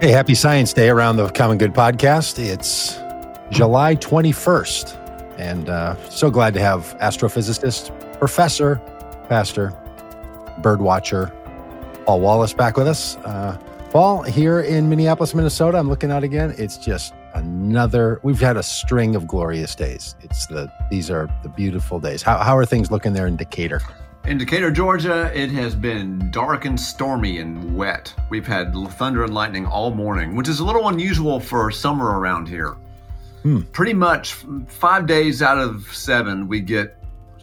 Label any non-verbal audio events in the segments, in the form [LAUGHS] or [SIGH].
Hey, happy Science Day around the Common Good podcast. It's July 21st, and uh, so glad to have astrophysicist, professor, pastor, birdwatcher Paul Wallace back with us. Uh, Paul, here in Minneapolis, Minnesota, I'm looking out again. It's just another. We've had a string of glorious days. It's the these are the beautiful days. How how are things looking there in Decatur? In Decatur, Georgia, it has been dark and stormy and wet. We've had thunder and lightning all morning, which is a little unusual for summer around here. Hmm. Pretty much five days out of seven, we get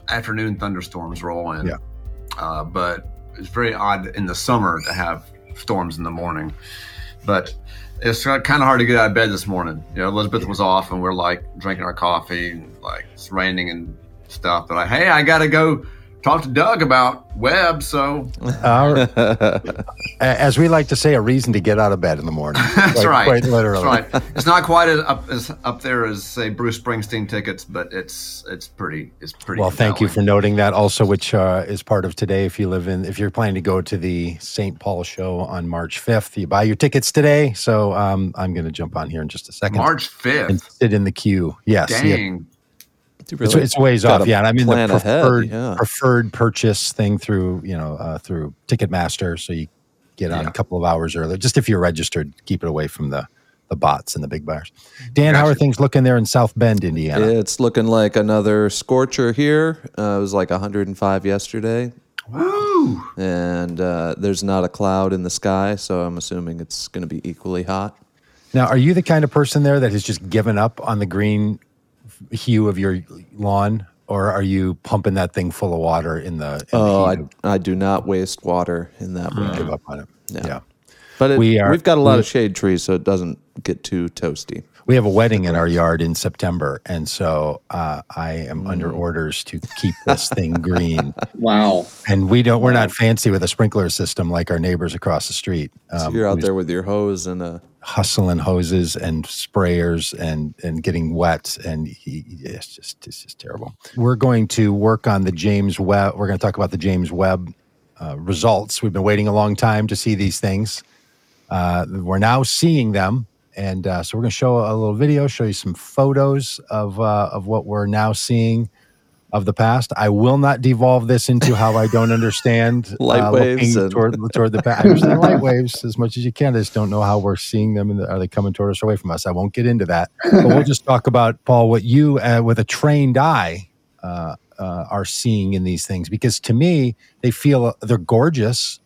afternoon thunderstorms roll in. Yeah. Uh, but it's very odd in the summer to have storms in the morning. But it's kind of hard to get out of bed this morning. You know, Elizabeth was off, and we're like drinking our coffee, and, like it's raining and stuff. But like, hey, I got to go talk to Doug about Webb. So Uh, [LAUGHS] as we like to say, a reason to get out of bed in the morning. [LAUGHS] that's Quite- right. Quite literally. That's right. It's not quite as up as up there as say Bruce Springsteen tickets, but it's it's pretty it's pretty. Well, thank you for noting that. Also, which uh, is part of today. If you live in, if you're planning to go to the St. Paul show on March 5th, you buy your tickets today. So um, I'm going to jump on here in just a second March 5th. and sit in the queue. Yes, yeah. Dang. It's, it's a ways off. Yeah, and I'm in the plan ahead, preferred yeah. preferred purchase thing through you know uh, through Ticketmaster, so you get on Yeah. a couple of hours early. Just if you're registered, keep it away from the the bots and the big buyers. Dan, how are things looking there in South Bend, Indiana? It's looking like another scorcher here. Uh, it was like 105 yesterday, Woo! and uh, there's not a cloud in the sky, so I'm assuming it's going to be equally hot. Now, are you the kind of person there that has just given up on the green hue of your lawn, or are you pumping that thing full of water in the? In Oh, the I, heat I do not waste water in that of- way. give up on it. Yeah. yeah. But it, We are- we've got a lot of shade trees, so it doesn't get too toasty. We have a wedding in our yard in September, and so uh, I am under Mm. orders to keep this thing [LAUGHS] green. Wow. And we don't. We're not fancy with a sprinkler system like our neighbors across the street. So Um, you're out there with your hose and a hustling hoses and sprayers and and getting wet, and he, it's just it's just terrible. We're going to work on the James Webb. We're going to talk about the James Webb uh, results. We've been waiting a long time to see these things. Uh, we're now seeing them, and uh, so we're going to show a little video, show you some photos of uh, of what we're now seeing of the past. I will not devolve this into how I don't understand [LAUGHS] Light uh, waves and- toward toward the past. I understand light waves as much as you can. I just don't know how we're seeing them, and are they coming toward us or away from us? I won't get into that. [LAUGHS] But we'll just talk about Paul what you, uh, with a trained eye, uh, uh, are seeing in these things because to me they feel they're gorgeous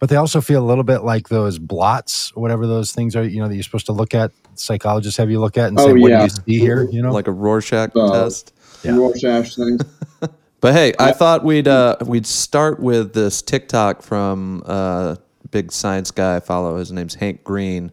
but they also feel a little bit like those blots whatever those things are you know that you're supposed to look at psychologists have you look at and say Oh, what yeah. do you see here you know like a Rorschach Uh, test. Yeah. Rorschach things. [LAUGHS] But hey, I thought we'd uh, we'd start with this TikTok from uh, big science guy I follow. His name's Hank Green,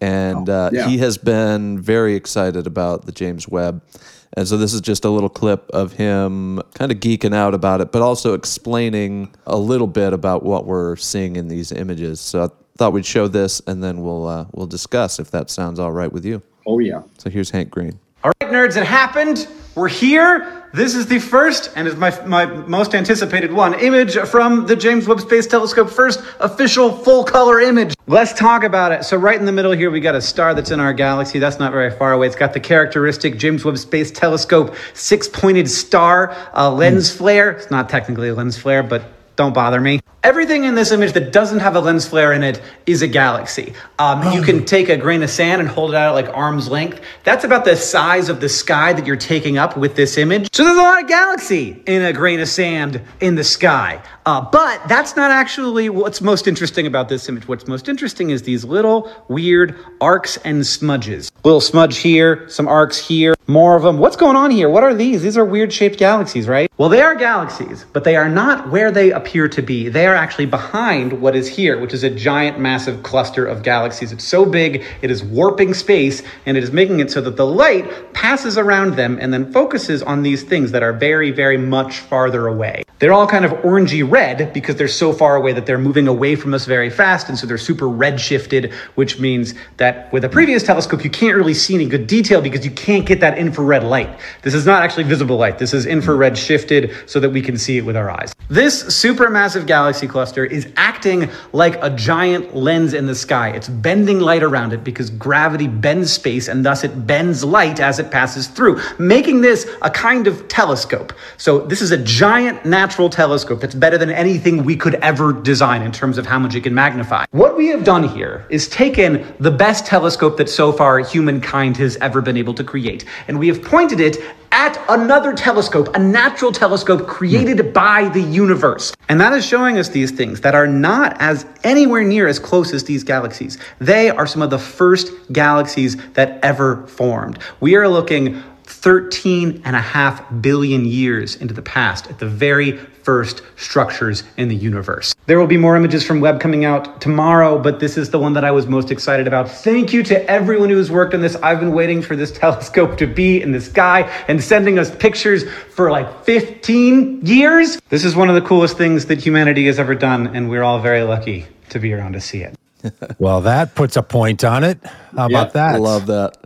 and uh, yeah. he has been very excited about the James Webb. And so this is just a little clip of him kind of geeking out about it, but also explaining a little bit about what we're seeing in these images. So I thought we'd show this, and then we'll uh, we'll discuss if that sounds all right with you. Oh yeah. So here's Hank Green. All right, nerds, it happened. We're here. This is the first, and is my, my most anticipated one, image from the James Webb Space Telescope. First official full color image. Let's talk about it. So, right in the middle here, we got a star that's in our galaxy. That's not very far away. It's got the characteristic James Webb Space Telescope six pointed star uh, lens flare. It's not technically a lens flare, but don't bother me. Everything in this image that doesn't have a lens flare in it is a galaxy. Um, You can take a grain of sand and hold it out at like arm's length. That's about the size of the sky that you're taking up with this image. So there's a lot of galaxy in a grain of sand in the sky. Uh, but that's not actually what's most interesting about this image. What's most interesting is these little weird arcs and smudges. Little smudge here, some arcs here, more of them. What's going on here? What are these? These are weird shaped galaxies, right? Well, they are galaxies, but they are not where they appear to be. They are actually behind what is here, which is a giant, massive cluster of galaxies. It's so big, it is warping space, and it is making it so that the light passes around them and then focuses on these things that are very, very much farther away. They're all kind of orangey red because they're so far away that they're moving away from us very fast, and so they're super red shifted, which means that with a previous telescope, you can't really see any good detail because you can't get that infrared light. This is not actually visible light. This is infrared shifted so that we can see it with our eyes. This supermassive galaxy cluster is acting like a giant lens in the sky. It's bending light around it because gravity bends space and thus it bends light as it passes through, making this a kind of telescope. So this is a giant natural telescope that's better than anything we could ever design in terms of how much it can magnify. What we have done here is taken the best telescope that so far humankind has ever been able to create, and we have pointed it at another telescope, a natural telescope created by the universe. And that is showing us these things that are not as anywhere near as close as these galaxies. They are some of the first galaxies that ever formed. We are looking 13 and a half billion years into the past at the very first structures in the universe. There will be more images from Webb coming out tomorrow, but this is the one that I was most excited about. Thank you to everyone who has worked on this. I've been waiting for this [LAUGHS] telescope to be in the sky and sending us pictures for like 15 years. This is one of the coolest things that humanity has ever done, and we're all very lucky to be around to see it. [LAUGHS] well, that puts a point on it. How about that? I love that.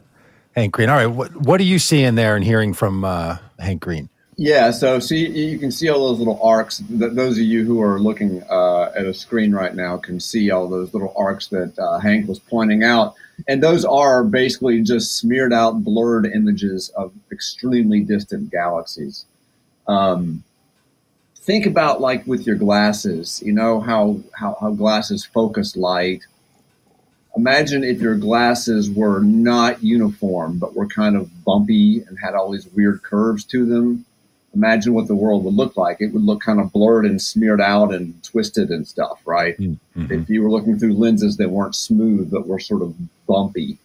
Hank Green. All right, what what are you seeing there and hearing from uh, Hank Green? Yeah, so see, you can see all those little arcs. Those of you who are looking uh, at a screen right now can see all those little arcs that uh, Hank was pointing out, and those are basically just smeared out, blurred images of extremely distant galaxies. Um, think about like with your glasses. You know how how, how glasses focus light imagine if your glasses were not uniform but were kind of bumpy and had all these weird curves to them imagine what the world would look like it would look kind of blurred and smeared out and twisted and stuff right mm-hmm. if you were looking through lenses that weren't smooth but were sort of bumpy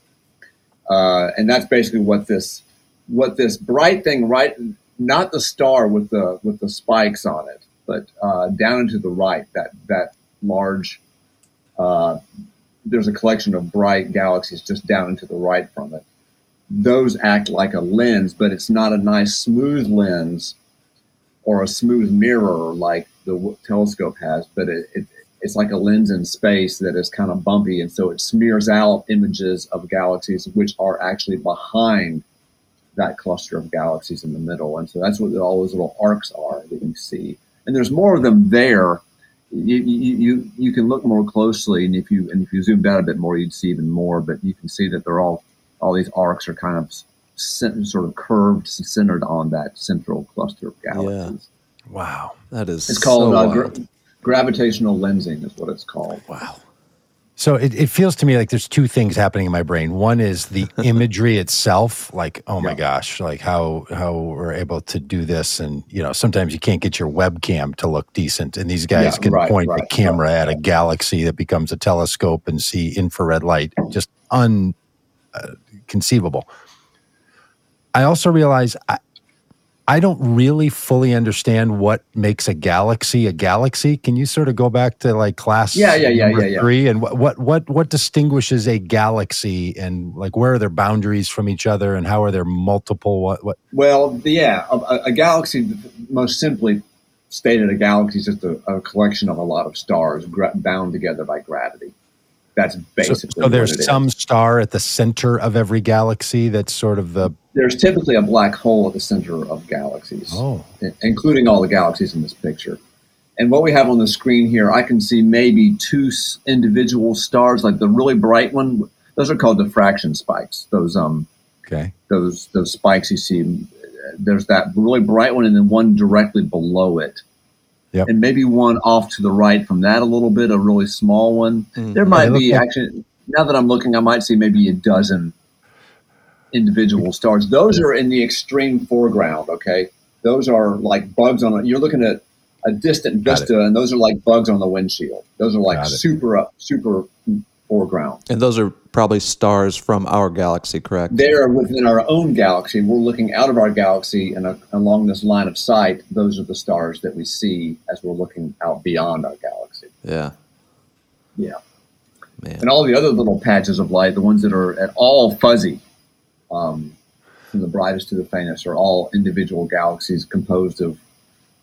uh, and that's basically what this what this bright thing right not the star with the with the spikes on it but uh, down into the right that that large uh, there's a collection of bright galaxies just down and to the right from it. Those act like a lens, but it's not a nice smooth lens or a smooth mirror like the telescope has, but it, it, it's like a lens in space that is kind of bumpy. And so it smears out images of galaxies which are actually behind that cluster of galaxies in the middle. And so that's what all those little arcs are that you see. And there's more of them there you, you you can look more closely, and if you and if you zoomed out a bit more, you'd see even more. But you can see that they're all all these arcs are kind of sort of curved, centered on that central cluster of galaxies. Yeah. Wow, that is it's called so uh, gra- gravitational lensing, is what it's called. Wow. So it, it feels to me like there's two things happening in my brain. One is the [LAUGHS] imagery itself, like, oh my yeah. gosh, like how how we're able to do this. And you know, sometimes you can't get your webcam to look decent. And these guys yeah, can right, point right, the camera right. at a galaxy that becomes a telescope and see infrared light. Just unconceivable. Uh, I also realize I, I don't really fully understand what makes a galaxy a galaxy. Can you sort of go back to like class yeah, yeah, yeah, yeah, three and what, what what what distinguishes a galaxy and like where are their boundaries from each other and how are there multiple what what? Well, yeah, a, a galaxy most simply stated, a galaxy is just a, a collection of a lot of stars gra- bound together by gravity. That's basically. So, so there's some is. star at the center of every galaxy. That's sort of the. There's typically a black hole at the center of galaxies, oh. including all the galaxies in this picture. And what we have on the screen here, I can see maybe two individual stars, like the really bright one. Those are called diffraction spikes. Those um, okay, those those spikes you see. There's that really bright one, and then one directly below it Yep. and maybe one off to the right from that a little bit, a really small one. Mm. There might be actually, now that I'm looking, I might see maybe a dozen individual stars. Those are in the extreme foreground, okay? Those are like bugs on a, you're looking at a distant vista, and those are like bugs on the windshield. Those are like super up, super foreground. And those are probably stars from our galaxy, correct? They are within our own galaxy. We're looking out of our galaxy, and uh, along this line of sight, those are the stars that we see as we're looking out beyond our galaxy. Yeah. Yeah. Man. And all the other little patches of light, the ones that are at all fuzzy, um, from the brightest to the faintest, are all individual galaxies composed of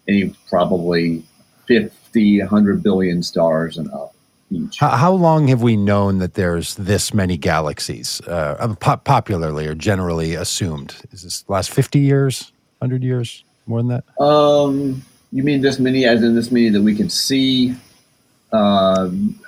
any probably 50, 100 billion stars and up. Each. How, how long have we known that there's this many galaxies? Uh, po- popularly or generally assumed, is this last fifty years, hundred years, more than that? Um, you mean this many, as in this many that we can see? Um,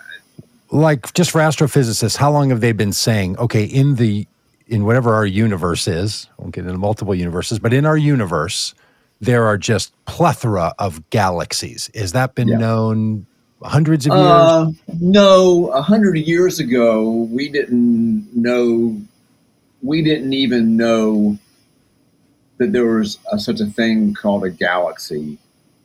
like just for astrophysicists, how long have they been saying, okay, in the in whatever our universe is, won't get into multiple universes, but in our universe, there are just plethora of galaxies. Has that been Yeah. known hundreds of years? uh, no, a hundred years ago, we didn't know. We didn't even know that there was a, such a thing called a galaxy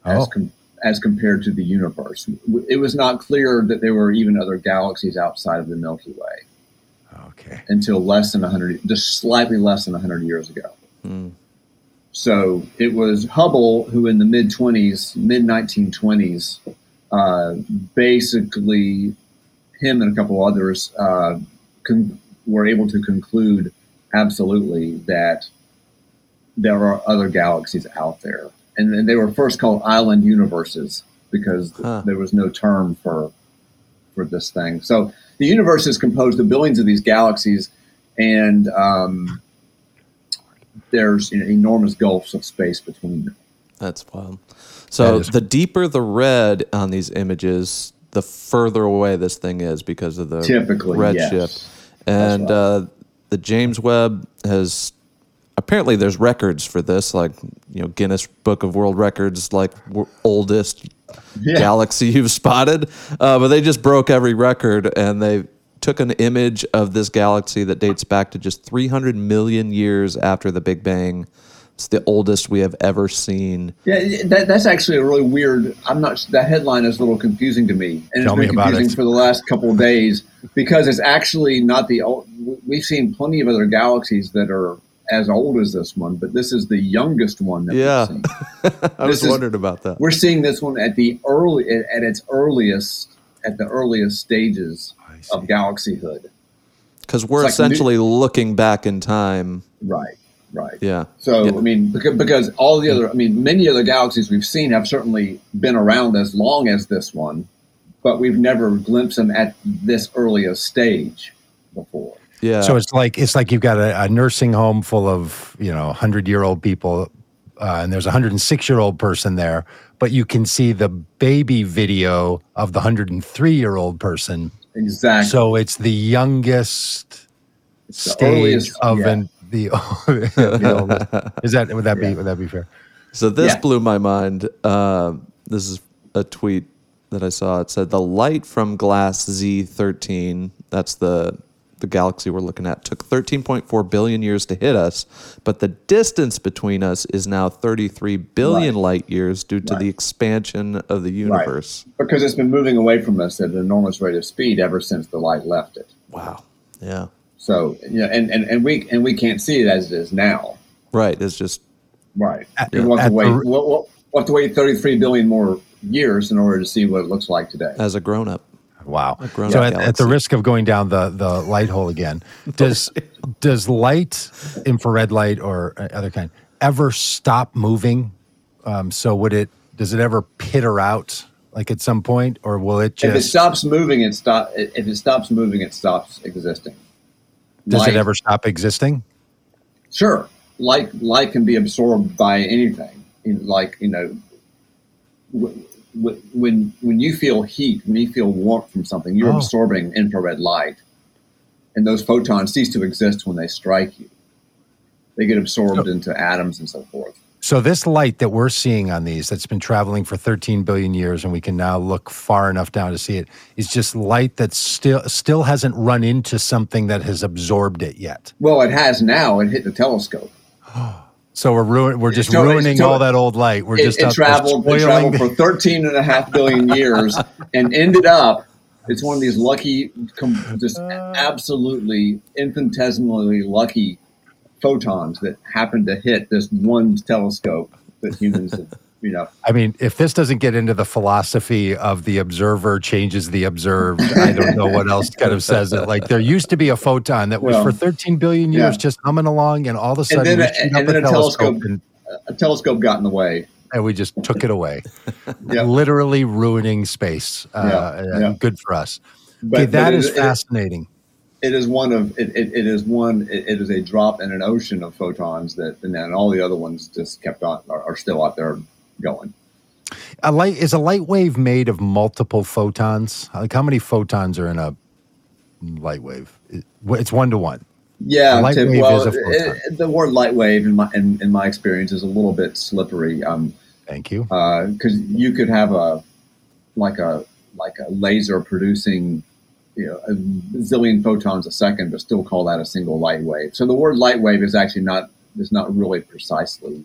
as Oh. com- as compared to the universe. It was not clear that there were even other galaxies outside of the Milky Way okay. until less than 100 just slightly less than 100 years ago Hmm. so it was hubble who in the mid 20s mid 1920s uh, basically him and a couple others uh, con- were able to conclude absolutely that there are other galaxies out there and they were first called island universes because Huh. there was no term for for this thing so the universe is composed of billions of these galaxies and um, there's you know, enormous gulfs of space between them That's wild. So is- the deeper the red on these images, the further away this thing is because of the Typically, redshift. yes. And right. uh, the James Webb has apparently there's records for this, like you know Guinness Book of World Records, like w- oldest Yeah. galaxy [LAUGHS] you've spotted. Uh, but they just broke every record, and they took an image of this galaxy that dates back to just 300 million years after the Big Bang. It's the oldest we have ever seen. Yeah, that, that's actually a really weird. I'm not. That headline is a little confusing to me, and Tell it's me been about confusing it. for the last couple of days because it's actually not the. old We've seen plenty of other galaxies that are as old as this one, but this is the youngest one that Yeah. we've seen. [LAUGHS] I was is- wondering about that. We're seeing this one at the early, at, at its earliest, at the earliest stages of galaxyhood. Because we're It's like new- essentially looking back in time. Right. Right. Yeah. So Yeah. I mean, because, because all the other, I mean, many other galaxies we've seen have certainly been around as long as this one, but we've never glimpsed them at this earliest stage before. Yeah. So it's like it's like you've got a, a nursing home full of you know hundred year old people, uh, and there's a hundred and six year old person there, but you can see the baby video of the hundred and three year old person. Exactly. So it's the youngest It's the stage earliest- of yeah. an the, [LAUGHS] the oldest. Is that would that be Yeah. would that be fair? So this Yeah. blew my mind. Uh, this is a tweet that I saw. It said the light from GLASS-z13, that's the the galaxy we're looking at, took 13.4 billion years to hit us, but the distance between us is now 33 billion Right. light years due to Right. the expansion of the universe. because it's been moving away from us at an enormous rate of speed ever since the light left it. Wow. Yeah. So yeah, and, and, and we and we can't see it as it is now. Right. It's just Right. At- we want at to wait. the- We'll, we'll, we'll have to wait 33 billion more years in order to see what it looks like today. as a grown up. Wow. grown-up So at, at the risk of going down the the light hole again, [LAUGHS] does does light, infrared light or uh, other kind, ever stop moving? Um, so would it? Does it ever pitter out like at some point, or will it if it stops moving, it stop. If it stops moving, it stops existing. Does Light- it ever stop existing? Sure, light light can be absorbed by anything. Like you know, wh- wh- when when you feel heat, when you feel warmth from something, you're Oh. absorbing infrared light, and those photons cease to exist when they strike you. They get absorbed into atoms and so forth. So this light that we're seeing on these, that's been traveling for 13 billion years, and we can now look far enough down to see it, is just light that still still hasn't run into something that has absorbed it yet. Well, it has now. It hit the telescope. [GASPS] So we're ruin, we're just So ruining all that old light. We're it, just it traveled, it traveled for 13 and a half billion [LAUGHS] years and ended up it's one of these lucky com- just uh. absolutely infinitesimally lucky photons that happened to hit this one telescope that humans have, [LAUGHS] you know I mean, if this doesn't get into the philosophy of the observer changes the observed, I don't know what else kind of says it. Like there used to be a photon that was Well, for 13 billion years yeah. just humming along, and all of a and sudden then, we a, and then a telescope and a telescope got in the way and we just took it away, [LAUGHS] Yeah. literally ruining space. Uh, Yeah, yeah. Good for us. But- okay, that it- fascinating. It is one of it, it, it is one it, it is a drop in an ocean of photons that and then all the other ones just kept on are, are still out there going A light is a light wave made of multiple photons. Like how many photons are in a light wave? It- it's one to one. yeah light Tim, wave well it- the word light wave in my in, in my experience is a little bit slippery um Thank you. because you could have a like a like a laser producing you know a zillion photons a second but still call that a single light wave so the word light wave is actually not is not really precisely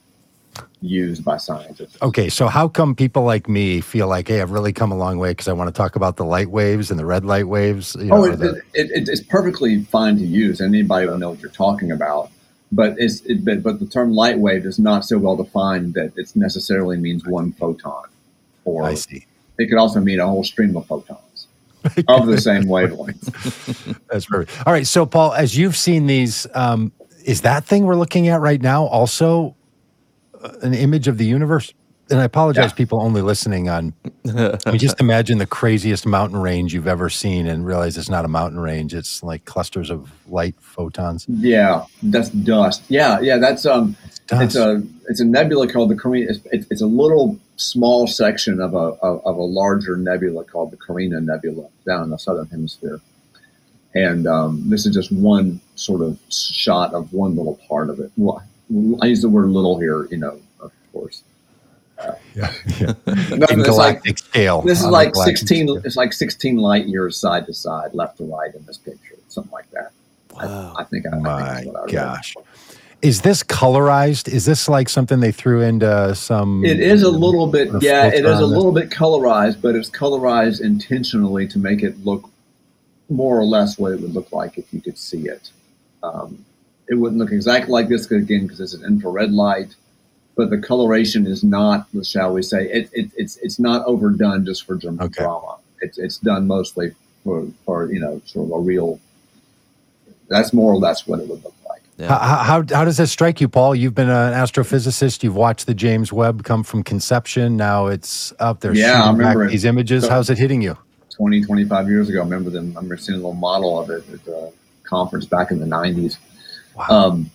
used by scientists Okay, so how come people like me feel like, hey, I've really come a long way because I want to talk about the light waves and the red light waves? You Oh, it, the- it, it, it's perfectly fine to use. Anybody will know what you're talking about. But it's it, but, but the term light wave is not so well defined that it necessarily means one photon, or I see. it could also mean a whole stream of photons [LAUGHS] of the same wavelength. [LAUGHS] That's perfect. All right, so Paul, as you've seen these, um, is that thing we're looking at right now also uh, an image of the universe? And I apologize, Yeah. people only listening on. I mean, just [LAUGHS] imagine the craziest mountain range you've ever seen, and realize it's not a mountain range; it's like clusters of light photons. Yeah, that's dust. Yeah, yeah, that's um, Dust. it's a it's a nebula called the Carina. It's, it's, it's a little small section of a of, of a larger nebula called the Carina Nebula down in the southern hemisphere. And um, this is just one sort of shot of one little part of it. Well, I use the word "little" here, you know, of course. yeah, yeah. Nothing, [LAUGHS] in it's like scale. this is like sixteen. scale. It's like sixteen light years side to side, left to right in this picture, something like that. Wow. I, I think. I, I think My that's what I read. Is this colorized? Is this like something they threw into some? It is a little bit, yeah, it is a little bit colorized, but it's colorized intentionally to make it look more or less what it would look like if you could see it. Um, it wouldn't look exactly like this again because it's an infrared light, but the coloration is not, shall we say, it, it, it's it's not overdone just for dram- Okay. drama. It's it's done mostly for for you know sort of a real. That's more or less what it would look like. Yeah. How, how, how does this strike you, Paul? You've been an astrophysicist. You've watched the James Webb come from conception. Now it's up there Yeah, I remember it. these images. So- How's it hitting you? 20, 25 years ago. I remember them. I remember seeing a little model of it at the conference back in the 90s. Wow. Um,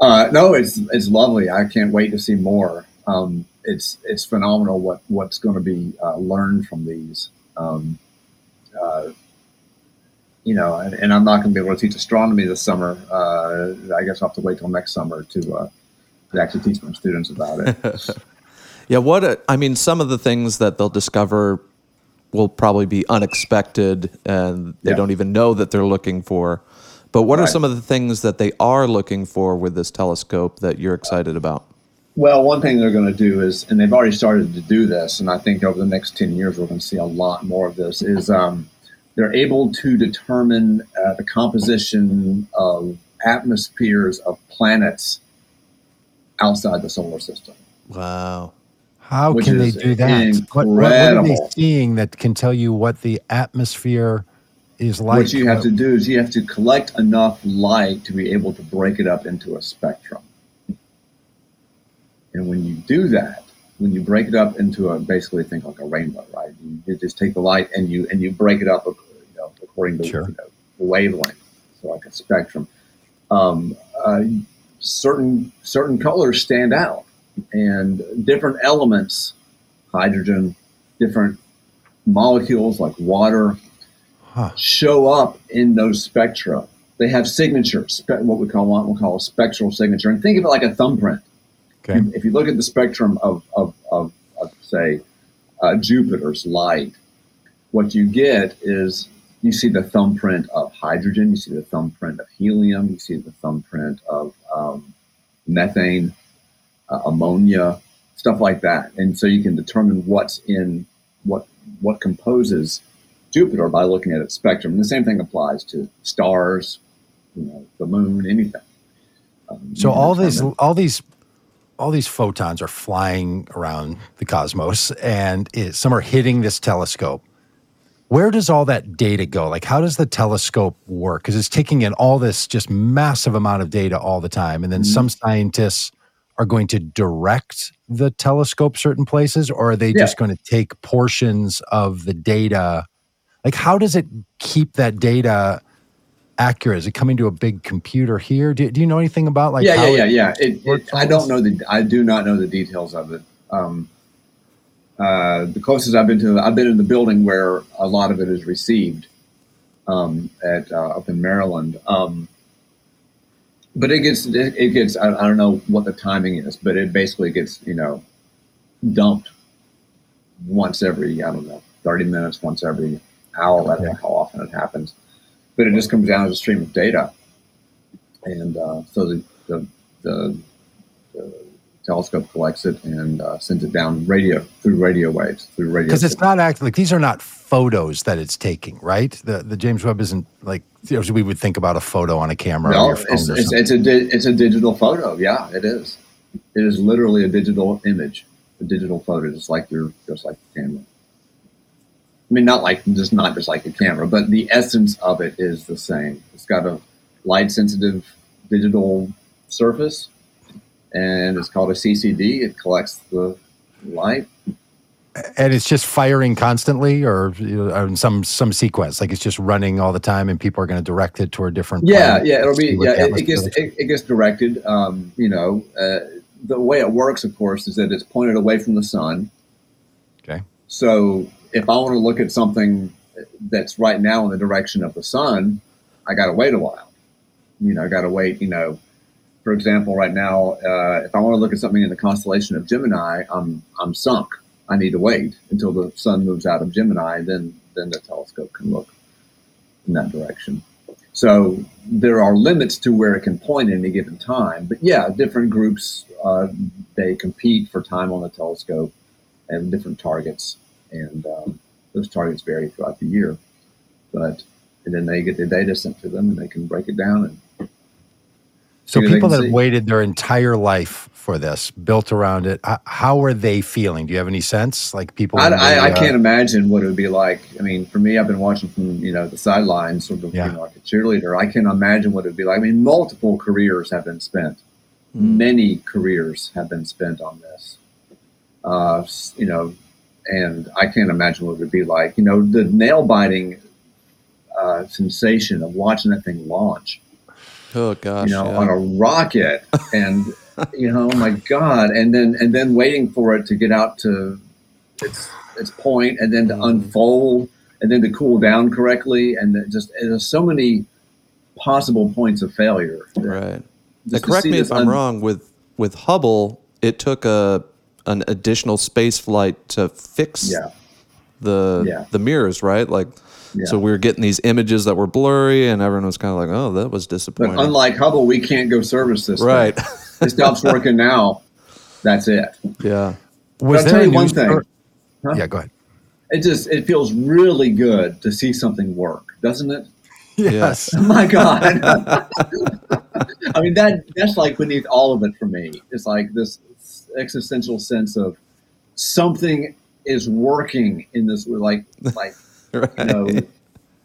uh, no, it's it's lovely. I can't wait to see more. Um, it's it's phenomenal what what's going to be uh, learned from these. Um, uh, you know, and, and I'm not going to be able to teach astronomy this summer. Uh, I guess I'll have to wait till next summer to, uh, to actually teach my students about it. [LAUGHS] Yeah, what a, I mean, some of the things that they'll discover will probably be unexpected and they Yeah. don't even know that they're looking for. But what are some of the things that they are looking for with this telescope that you're excited about? Well, one thing they're going to do is, and they've already started to do this, and I think over the next 10 years we're going to see a lot more of this, is um, they're able to determine uh, the composition of atmospheres of planets outside the solar system. Wow. How which can they do that? What, what, what are they seeing that can tell you what the atmosphere is like? what you have to do is you have to collect enough light to be able to break it up into a spectrum. And when you do that, when you break it up into a basically think like a rainbow, right? You, you just take the light and you and you break it up, you know, according to Sure. you know, the wavelength, so like a spectrum. Um, uh, certain certain colors stand out, and different elements, hydrogen, different molecules like water, Huh. show up in those spectra. They have signatures, what we call what we call a spectral signature, and think of it like a thumbprint. Okay. If you look at the spectrum of, of, of, of say, uh, Jupiter's light, what you get is you see the thumbprint of hydrogen, you see the thumbprint of helium, you see the thumbprint of um, methane, uh, ammonia, stuff like that, and so you can determine what's in what what composes Jupiter by looking at its spectrum. And the same thing applies to stars, you know, the moon, anything. Um, So all these, all these, all these photons are flying around the cosmos, and it, some are hitting this telescope. Where does all that data go? Like, how does the telescope work? Because it's taking in all this just massive amount of data all the time, and then Mm-hmm. some scientists are going to direct the telescope certain places, or are they Yeah. just going to take portions of the data? Like, how does it keep that data accurate? Is it coming to a big computer here? Do, do you know anything about like? yeah, how yeah, yeah, yeah. It, it, I don't know the. I do not know the details of it. Um, uh, the closest I've been to, I've been in the building where a lot of it is received um, at uh, up in Maryland. Um, but it gets, it, it gets. I, I don't know what the timing is, but it basically gets, you know, dumped once every, I don't know, thirty minutes, once every hour. I don't know how often it happens, but it just comes down as a stream of data, and uh, so the the, the the telescope collects it and uh, sends it down radio through radio waves through radio. because it's not act like these are not photos that it's taking, right? The the James Webb isn't like you know, we would think about a photo on a camera. no, it's, or it's, it's a di- it's a digital photo. Yeah, it is. It is literally a digital image, a digital photo, just like your just like the camera. I mean, not like just not just like the camera, but the essence of it is the same. It's got a light sensitive digital surface, and it's called a CCD. It collects the light and it's just firing constantly, or, or in some some sequence, like it's just running all the time, and people are going to direct it toward different. Yeah, yeah, it'll be yeah. It, it gets it, it gets directed. Um, you know, uh, the way it works, of course, is that it's pointed away from the sun. Okay. So if I want to look at something that's right now in the direction of the sun, I got to wait a while. You know, I got to wait. You know, for example, right now, uh, if I want to look at something in the constellation of Gemini, I'm I'm sunk. I need to wait until the sun moves out of Gemini, then then the telescope can look in that direction. So there are limits to where it can point at any given time. But yeah, different groups uh, they compete for time on the telescope and different targets, and um, those targets vary throughout the year. But and then they get the data sent to them, and they can break it down. And So people that have waited their entire life for this, built around it, how are they feeling? Do you have any sense? Like people, I, I, I uh, can't imagine what it would be like. I mean, for me, I've been watching from you know the sidelines, sort of Yeah. you know, like a cheerleader. I can imagine what it would be like. I mean, multiple careers have been spent. Hmm. Many careers have been spent on this. Uh, you know, and I can't imagine what it would be like. You know, the nail biting uh, sensation of watching that thing launch Oh gosh, you know, yeah. on a rocket, and [LAUGHS] you know, oh my God, and then and then waiting for it to get out to its its point, and then to Mhm. unfold, and then to cool down correctly, and just there's so many possible points of failure. right. Now, correct me if I'm un- wrong. With with Hubble, it took a an additional space flight to fix Yeah, the Yeah. the mirrors, right? Like, yeah. so we were getting these images that were blurry, and everyone was kind of like, "Oh, that was but disappointing." unlike Hubble, we can't go service this. thing. right? [LAUGHS] it stops working now. That's it. yeah. Was I'll there tell you one thing. story- Huh? Yeah, go ahead. It just it feels really good to see something work, doesn't it? Yes. Oh [LAUGHS] my god! [LAUGHS] I mean that that's like beneath all of it for me. It's like this existential sense of something is working in this like like [LAUGHS] Right. you know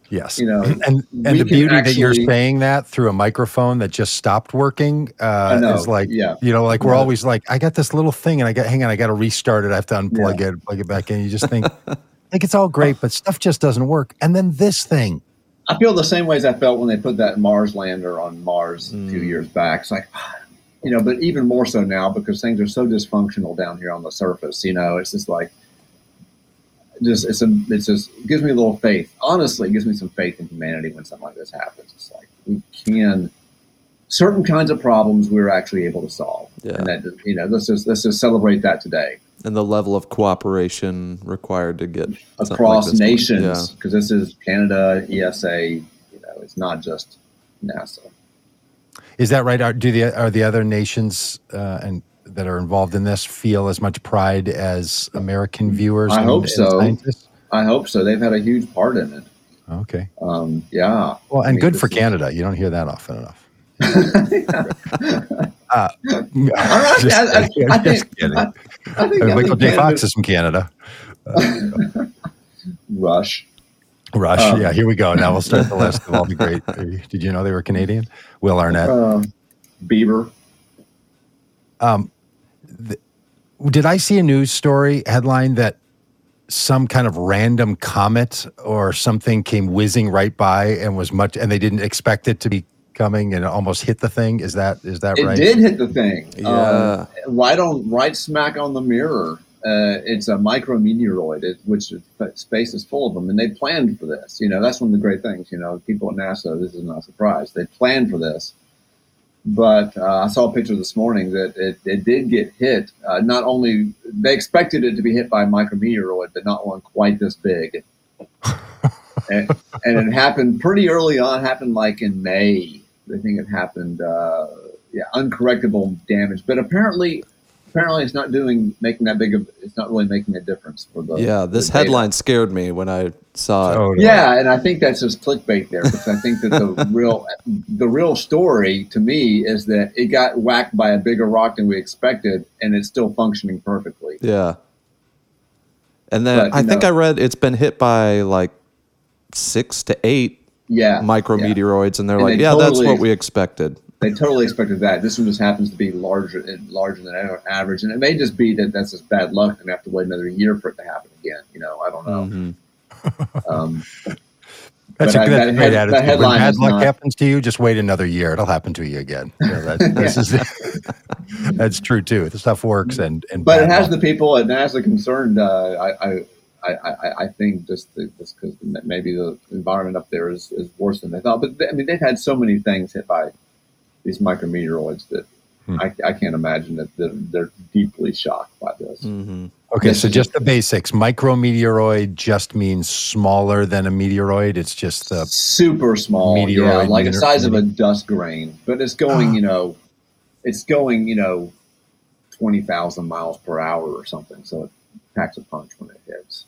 Yes. you know and and the can beauty that you're saying that through a microphone that just stopped working uh, I know, is like yeah. you know like we're Yeah. always like I got this little thing and I got hang on I got to restart it I have to unplug it plug it back in you just think [LAUGHS] like it's all great but stuff just doesn't work and then this thing I feel the same way as I felt when they put that Mars lander on Mars a few Mm. years back. It's like, you know, but even more so now because things are so dysfunctional down here on the surface. You know, it's just like, just it's a, it's just it gives me a little faith. Honestly, it gives me some faith in humanity when something like this happens. It's like we can certain kinds of problems we're actually able to solve, Yeah. and that you know, let's just let's just celebrate that today And the level of cooperation required to get something like across this nations because this is Canada, ESA. You know, it's not just NASA. is that right are do the are the other nations uh, and that are involved in this feel as much pride as American viewers I and, hope so. scientists? I hope so. They've had a huge part in it. okay Um, yeah. well I and mean, good for is- Canada you don't hear that often enough [LAUGHS] uh, All right. [LAUGHS] just I, I. I think. I, I think, Uh, Michael J. Canada- Fox is from Canada. [LAUGHS] Rush. Rush. Um, yeah, here we go. Now we'll start the list of all the great. Did you know they were Canadian? Will Arnett. Um, Bieber. Um, th- did I see a news story headline that some kind of random comet or something came whizzing right by and was much, and they didn't expect it to be coming and almost hit the thing? Is that is that It right? It did hit the thing. Yeah. Um, right on, right smack on the mirror. Uh, it's a micrometeoroid, it, which is, space is full of them, and they planned for this. You know, that's one of the great things. You know, people at NASA, this is not a surprise. They planned for this. But uh, I saw a picture this morning that it, it did get hit. Uh, not only they expected it to be hit by a micrometeoroid, but not one quite this big. and, and it happened pretty early on. Happened like in May. I think it happened. Uh, yeah, uncorrectable damage. But apparently, apparently, it's not doing making that big of. It's not really making a difference for the. Yeah, this the data. headline scared me when I saw it. Totally. Yeah, and I think that's just clickbait there because I think that the [LAUGHS] real the real story to me is that it got whacked by a bigger rock than we expected, and it's still functioning perfectly. Yeah. And then But, I you think know- I read it's been hit by like six to eight Yeah, yeah. micrometeoroids, and they're And like, they yeah, that's what we expected. They totally expected that. This one just happens to be larger larger than average, and it may just be that that's just bad luck, and we have to wait another year for it to happen again. You know, I don't know. Mhm. [LAUGHS] Um, That's a, that's that great head- that attitude. When bad luck not- happens to you, just wait another year. It'll happen to you again. You know, that- [LAUGHS] this is- [LAUGHS] that's true too. The stuff works, and and but it has luck- the people, and as a concerned, uh, I, I, I, I, I think just just because maybe the environment up there is, is worse than they thought. But they, I mean, they've had so many things hit by these micrometeoroids that Hmm. I, I can't imagine that they're, they're deeply shocked by this. Mhm. Okay, so just the basics. Micrometeoroid just means smaller than a meteoroid. It's just the super small, yeah, Meteoroid like the size of a dust grain, but it's going, Ah. you know, it's going, you know, twenty thousand miles per hour or something. So it packs a punch when it hits.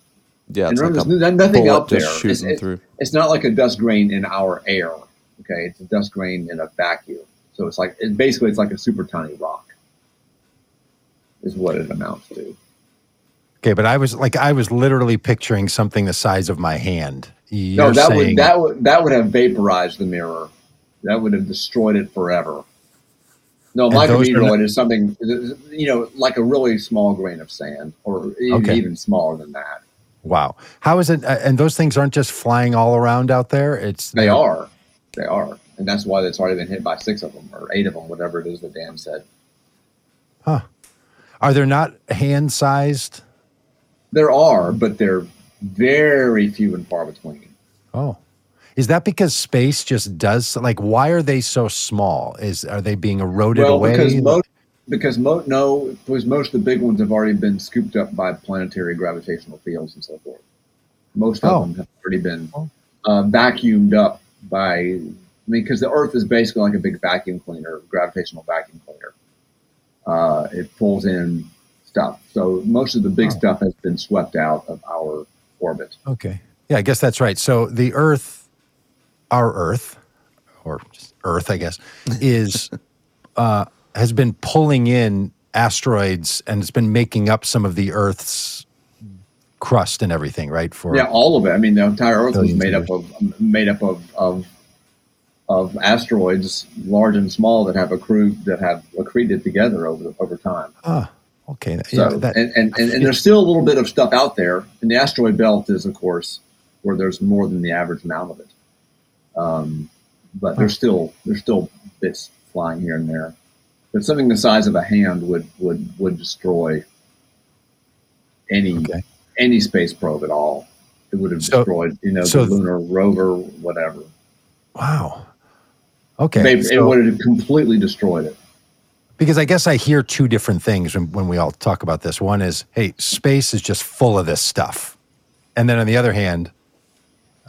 Yeah, and it's remember, like there's nothing bullet up there. It's, it- it's not like a dust grain in our air. Okay, it's a dust grain in a vacuum. So it's like it, basically it's like a super tiny rock. Is what it amounts to. okay. But I was like, I was literally picturing something the size of my hand. You're no, that saying, would that would that would have vaporized the mirror. That would have destroyed it forever. No, are micrometeoroid is something you know, like a really small grain of sand, or even, Okay. even smaller than that. wow. How is it? uh, And those things aren't just flying all around out there. It's They are, they are, and that's why it's already been hit by six of them or eight of them, whatever it is that Dan said. Huh? Are there not hand sized? There are, but they're very few and far between. Oh, is that because space just does like? Why are they so small? Is are they being eroded well, away? because most because mo- no, because most of the big ones have already been scooped up by planetary gravitational fields and so forth. Most of Oh. them have already been Oh. uh, vacuumed up by. I mean, because the Earth is basically like a big vacuum cleaner, gravitational vacuum cleaner. Uh, it pulls in stuff, so most of the big Oh. stuff has been swept out of our orbit. Okay. Yeah, I guess that's right. So the Earth, our Earth, or just Earth, I guess, [LAUGHS] is uh, has been pulling in asteroids and it's been making up some of the Earth's crust and everything, right? For Yeah, all of it. I mean, the entire Earth was Billions made of up of made up of, of of asteroids, large and small, that have accrued that have accreted together over over time. ah, okay. So, yeah, that, and, and, and, and there's still a little bit of stuff out there. And the asteroid belt is, of course, where there's more than the average amount of it. Um, but there's still there's still bits flying here and there. But something the size of a hand would would would destroy any Okay. any space probe at all. It would have So- destroyed, you know, so- the lunar rover, whatever. wow. Okay. They, it would have completely destroyed it. because I guess I hear two different things when, when we all talk about this. One is, hey, space is just full of this stuff. And then on the other hand,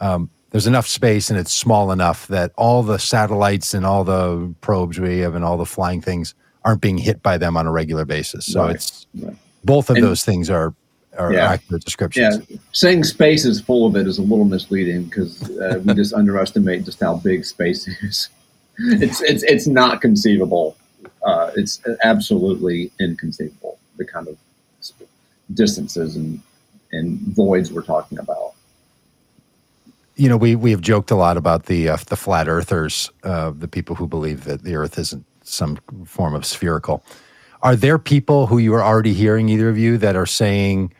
um, there's enough space and it's small enough that all the satellites and all the probes we have and all the flying things aren't being hit by them on a regular basis. So Right. it's Right. both of And- those things are, are Yeah. accurate descriptions. Yeah, saying space is full of it is a little misleading because uh, we just [LAUGHS] underestimate just how big space is. It's it's it's not conceivable. Uh, it's absolutely inconceivable. The kind of distances and and voids we're talking about. you know, we we have joked a lot about the uh, the flat earthers, uh, the people who believe that the Earth isn't some form of spherical. are there people who you are already hearing, either of you, that are saying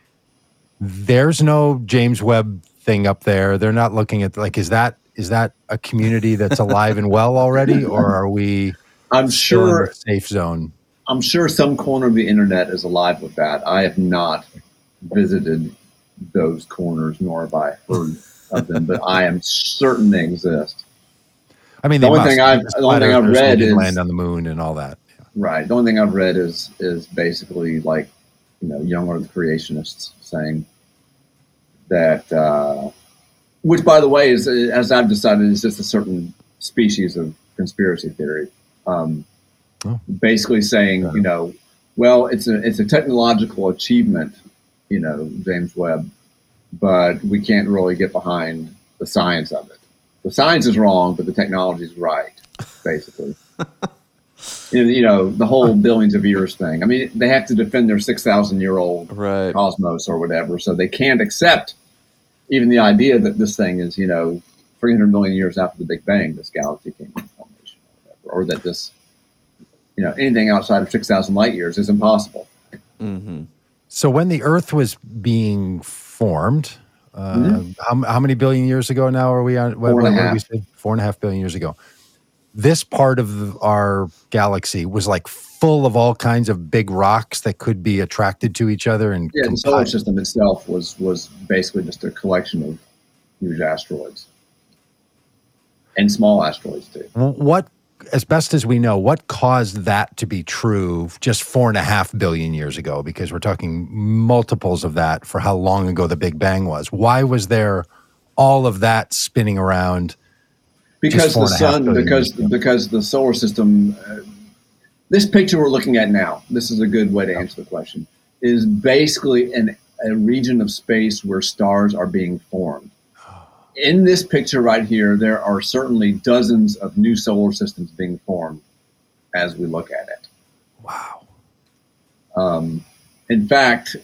there's no James Webb thing up there? They're not looking at like is that is that a community that's alive and well already, or are we? I'm sure safe zone. I'm sure some corner of the internet is alive with that. I have not visited those corners, nor have I heard of them, but I am certain they exist. I mean, The only must. thing I've- the only thing I've read is- land on the moon and all that. Right. The only thing I've read is is basically like you know young Earth creationists saying that, uh, which by the way is as I've decided is just a certain species of conspiracy theory. Um, Oh. Basically saying you know, well, it's a it's a technological achievement, you know, James Webb, but we can't really get behind the science of it. The science is wrong, but the technology is right, basically. [LAUGHS] you know- you know, the whole billions of years thing. I mean, they have to defend their 6,000 year old Right. cosmos or whatever, so they can't accept even the idea that this thing is, you know, 300 million years after the Big Bang, this galaxy came into formation, or, whatever, or that this, you know, anything outside of 6,000 light years is impossible. hmm So when the Earth was being formed, uh, Mm-hmm. how, how many billion years ago now are we on? What, Four and a what did half. we say? Four and a half billion years ago. This part of our galaxy was like full of all kinds of big rocks that could be attracted to each other and Yeah, the solar system itself was was basically just a collection of huge asteroids. And small asteroids too. what as best as we know what caused that to be true just four and a half billion years ago? Because we're talking multiples of that for how long ago the big bang was. Why was there all of that spinning around because the and a half sun because years because the solar system uh, this picture we're looking at now this is a good way to answer the question is basically an, a region of space where stars are being formed. In this picture right here there are certainly dozens of new solar systems being formed as we look at it. Wow. Um, in fact,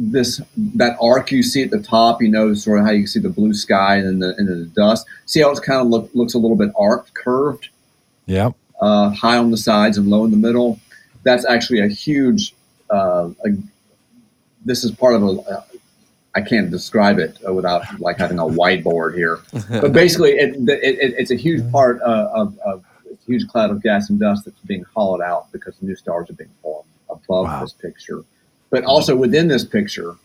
this that arc you see at the top, you know, sort of how you see the blue sky and then the, and then the dust. See how it's kind of look, looks a little bit arced, curved, Yeah. uh, high on the sides and low in the middle. That's actually a huge. Uh, a, this is part of a. Uh, I can't describe it uh, without like having a whiteboard here, [LAUGHS] but basically, it, it, it, it's a huge part uh, of, of a huge cloud of gas and dust that's being hollowed out because new stars are being formed above Wow. this picture. But also within this picture,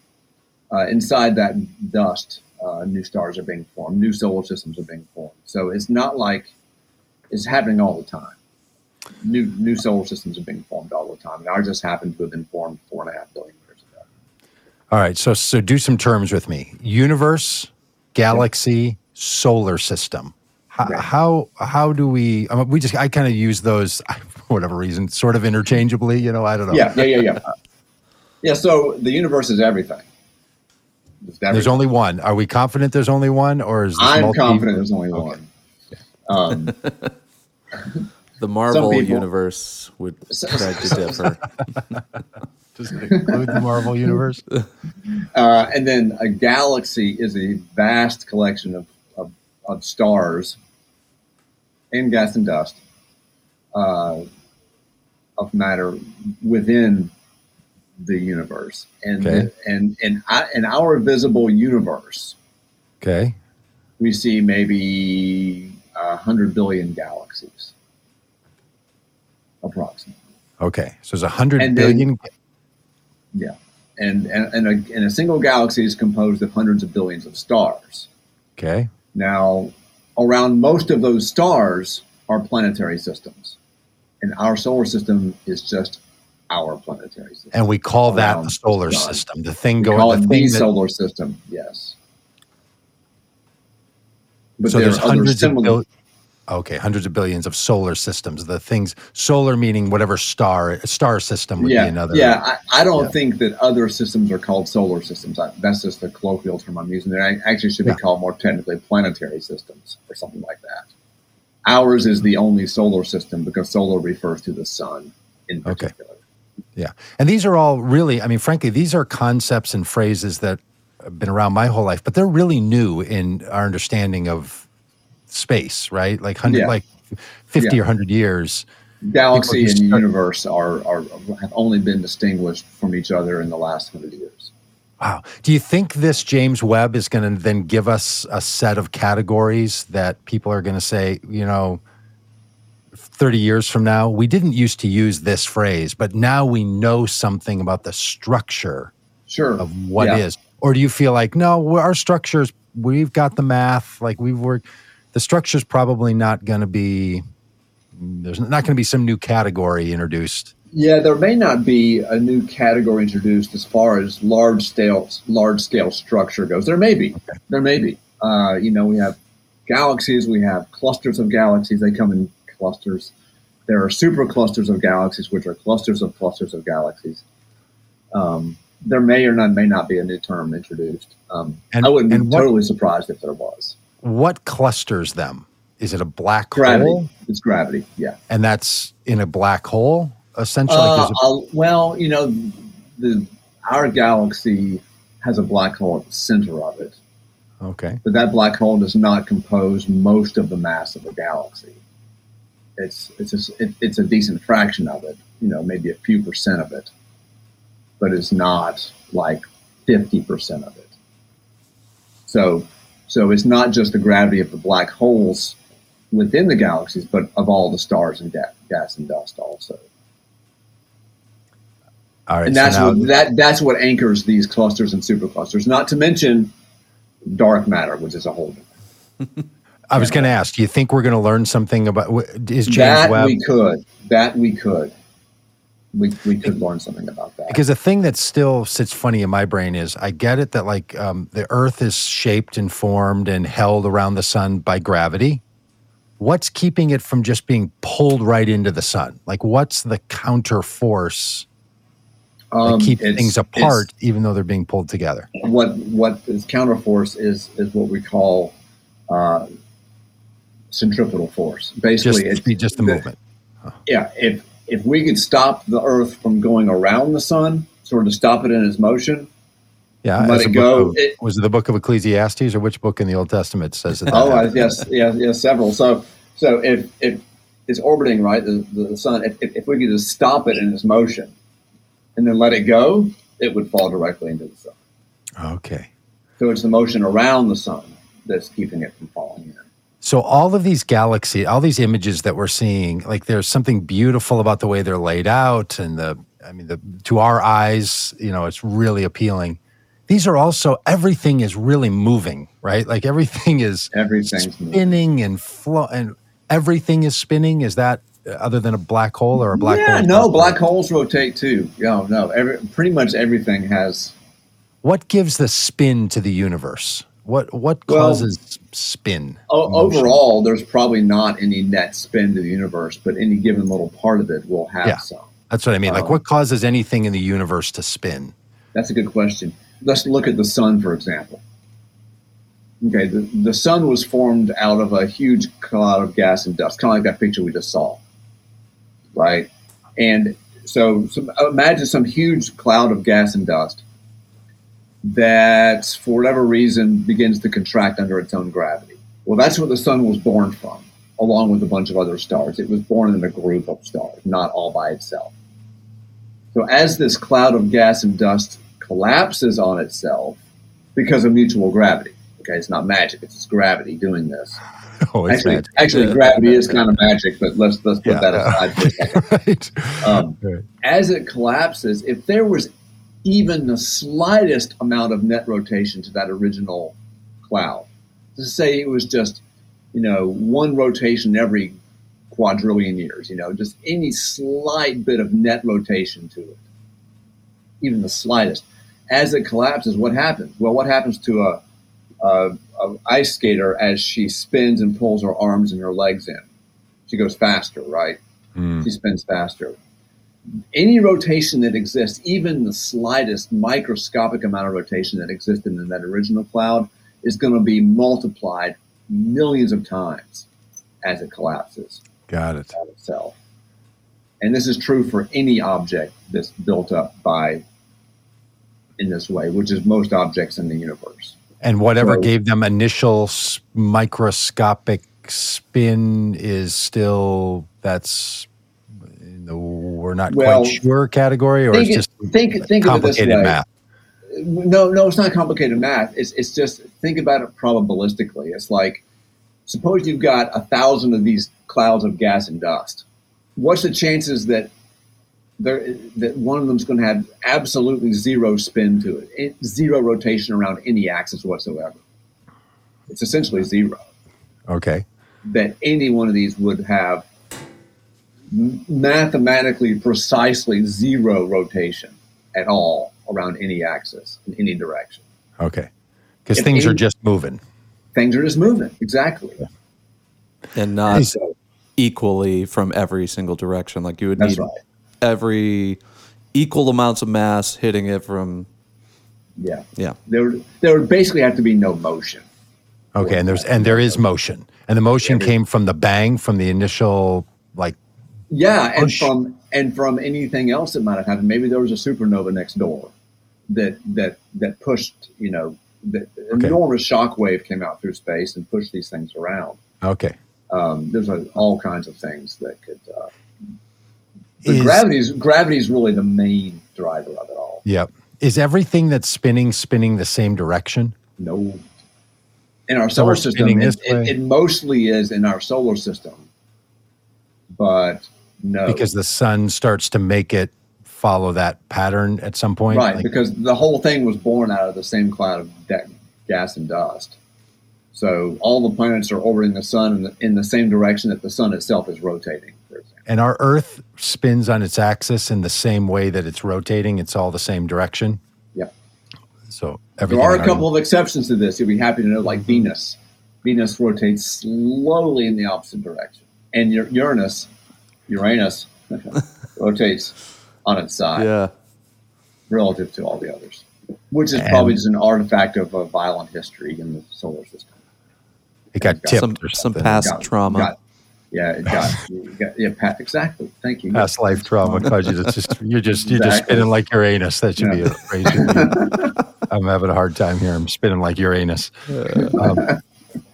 uh, inside that dust, uh, new stars are being formed, new solar systems are being formed. So it's not like it's happening all the time. New new solar systems are being formed all the time, and ours just happened to have been formed four and a half billion years ago. all right so so do some terms with me universe galaxy solar system how, Right. how how do we I mean, we just i kind of use those [LAUGHS] for whatever reason sort of interchangeably you know i don't know Yeah, yeah, yeah, yeah. Yeah. So the universe is everything. It's there's only one are we confident there's only one or is this I'm multi- confident there's only Okay. one. Um, [LAUGHS] The Marvel people- universe would [LAUGHS] beg to differ. [LAUGHS] Does it include the Marvel universe? uh, and then a galaxy is a vast collection of, of, of stars and gas and dust uh, of matter within the universe. And Okay. and and I, in our visible universe, Okay. we see maybe a hundred billion galaxies, approximately. Okay. So there's a hundred And then- Yeah, and and and a, and a single galaxy is composed of hundreds of billions of stars. okay. Now, around most of those stars are planetary systems, and our solar system is just our planetary system. And we call that the solar the sun. system. The thing we going. call the it thing the that- solar system. Yes. But so there there's hundreds of bil- Okay, hundreds of billions of solar systems. The things solar meaning whatever star star system would yeah, be another. yeah. I, I don't yeah. think that other systems are called solar systems. I, that's just a colloquial term I'm using. They actually should Yeah. be called more technically planetary systems or something like that. Ours is mm-hmm. the only solar system because solar refers to the sun in Okay. Particular. And these are all really, I mean, frankly, these are concepts and phrases that have been around my whole life, but they're really new in our understanding of space, right? Like hundred, Yeah. like fifty Yeah. or hundred years. Galaxy and universe are, are have only been distinguished from each other in the last hundred years. Wow. Do you think this James Webb is going to then give us a set of categories that people are going to say, you know, 30 years from now, we didn't used to use this phrase, but now we know something about the structure Sure. of what is? Yeah. Or do you feel like, no, our structures, we've got the math, like we've worked, the structure's probably not going to be, there's not going to be some new category introduced. Yeah, there may not be a new category introduced as far as large scale large scale structure goes. There may be. There may be. Uh, you know, we have galaxies, we have clusters of galaxies. They come in clusters. There are super clusters of galaxies, which are clusters of clusters of galaxies. Um, there may or not may not be a new term introduced. Um, And- I wouldn't and be what- totally surprised if there was. What clusters them? Is it a black Gravity. hole? It's gravity. Yeah. And that's in a black hole, essentially. Uh, uh, well, you know, the our galaxy has a black hole at the center of it, okay. but that black hole does not compose most of the mass of the galaxy. It's it's a, it, it's a decent fraction of it, you know, maybe a few percent of it, but it's not like fifty percent of it. So, so it's not just the gravity of the black holes within the galaxies, but of all the stars and ga- gas and dust also. All right. and so that's now- what that that's what anchors these clusters and superclusters. Not to mention dark matter, which is a whole different. [LAUGHS] I was going to ask, do you think we're going to learn something about, is James Webb? that Webb? we could. That we could. We, we could learn something about that. because the thing that still sits funny in my brain is I get it that like um, the earth is shaped and formed and held around the sun by gravity. What's keeping it from just being pulled right into the sun? Like, what's the counter force that Um, keeps things apart, even though they're being pulled together? What what is counterforce is is what we call uh, centripetal force. Basically, Just, it's just the movement. yeah. If if we could stop the Earth from going around the sun, sort of stop it in its motion, Yeah. let it go. of- It- was it the book of Ecclesiastes or which book in the Old Testament says it? Oh, uh, yes, yes, yes, several. So, so if if it's orbiting right, the, the sun, if, if, if we could just stop it in its motion, and then let it go, it would fall directly into the sun. Okay. So it's the motion around the sun that's keeping it from falling in. So all of these galaxy, all these images that we're seeing, like there's something beautiful about the way they're laid out, and the, I mean, the to our eyes, you know, it's really appealing. These are also everything is really moving, right? Like everything is Everything's moving. spinning and flow, and everything is spinning. Is that uh, other than a black hole or a black yeah, hole? no, black holes rotate too. No, no, every, pretty much everything has. What gives the spin to the universe? What what Well, causes spin? O- overall, there's probably not any net spin to the universe, but any given little part of it will have Yeah. some. That's what I mean. Like, um, what causes anything in the universe to spin? That's a good question. Let's look at the sun, for example. Okay, the, the sun was formed out of a huge cloud of gas and dust, kind of like that picture we just saw, right? And so, so imagine some huge cloud of gas and dust that, for whatever reason, begins to contract under its own gravity. Well, that's where the sun was born from, along with a bunch of other stars. It was born in a group of stars, not all by itself. So, as this cloud of gas and dust collapses on itself because of mutual gravity, okay, it's not magic; it's just gravity doing this. [LAUGHS] Oh, it's Actually, magic. actually, Yeah. gravity is kind of magic, but let's let's put Yeah. that [LAUGHS] aside for a second. right. Um, Right. as it collapses, if there was even the slightest amount of net rotation to that original cloud, to say it was just, you know, one rotation every quadrillion years, you know, just any slight bit of net rotation to it, even the slightest, as it collapses, what happens? Well, what happens to a, a, a ice skater as she spins and pulls her arms and her legs in? She goes faster, right? Mm. she spins faster. Any rotation that exists, even the slightest microscopic amount of rotation that existed in that original cloud, is going to be multiplied millions of times as it collapses Got it. itself. And this is true for any object that's built up by in this way, which is most objects in the universe. And whatever So- gave them initial microscopic spin is still that's not Well, quite sure category, or think it's it- just think- think of it this complicated way. math? No, no, it's not complicated math. It's it's just think about it probabilistically. It's like suppose you've got a thousand of these clouds of gas and dust. What's the chances that there that one of them's going to have absolutely zero spin to it, it, zero rotation around any axis whatsoever? It's essentially zero. Okay. That any one of these would have mathematically precisely zero rotation at all around any axis in any direction. Okay. Because If things are just moving. Things are just moving. Exactly. and not So equally from every single direction. Like you would need right. every equal amounts of mass hitting it from Yeah. yeah. There would, there would basically have to be no motion. Okay, and there's and there is motion, and the motion Yeah. came from the bang from the initial like Yeah, and Push. from and from anything else that might have happened. Maybe there was a supernova next door that that that pushed, you know, that Okay. enormous shock wave came out through space and pushed these things around. okay. Um, there's a, all kinds of things that could. Uh, but Is- gravity's gravity's really the main driver of it all. Yep. Is everything that's spinning spinning the same direction? No. In our solar we're system, it, it, it mostly is in our solar system, but no, Because the sun starts to make it follow that pattern at some point. right, Like- because the whole thing was born out of the same cloud of da- gas and dust. So all the planets are orbiting the sun in the, in the same direction that the sun itself is rotating. For example, and our Earth spins on its axis in the same way that it's rotating. It's all the same direction. yeah. So There are a couple of exceptions to this. You'll be happy to know, like Venus. Venus rotates slowly in the opposite direction, and Ur- Uranus, Uranus, [LAUGHS] rotates on its side Yeah. relative to all the others, which is And- probably just an artifact of a violent history in the solar system. It got Got tipped Some some past Got- trauma. got- yeah, it got, [LAUGHS] it got yeah, Pat, exactly. Thank you. past life trauma caused you to just you're just you're just spinning like Uranus. That should be a phrase. you use. I'm having a hard time here. I'm spinning like Uranus. Um,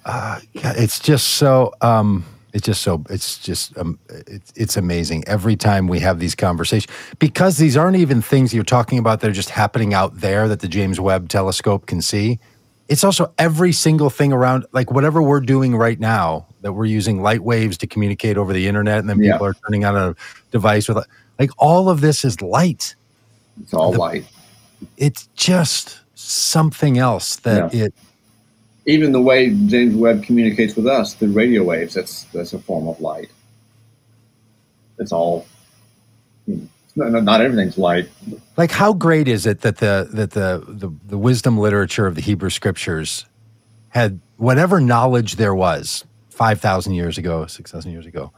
uh, it's just so. Um, it's just so. It's just. Um, it's it's amazing every time we have these conversations because these aren't even things you're talking about that are just happening out there that the James Webb Telescope can see. It's also every single thing around, like whatever we're doing right now, that we're using light waves to communicate over the internet, and then Yeah. people are turning on a device with, like, all of this is light. It's all the- light. It's just something else that it. Even the way James Webb communicates with us through radio waves, that's that's a form of light. It's all. No, no, not everything's light. Like, how great is it that the that the the, the wisdom literature of the Hebrew Scriptures had whatever knowledge there was five thousand years ago, six thousand years ago,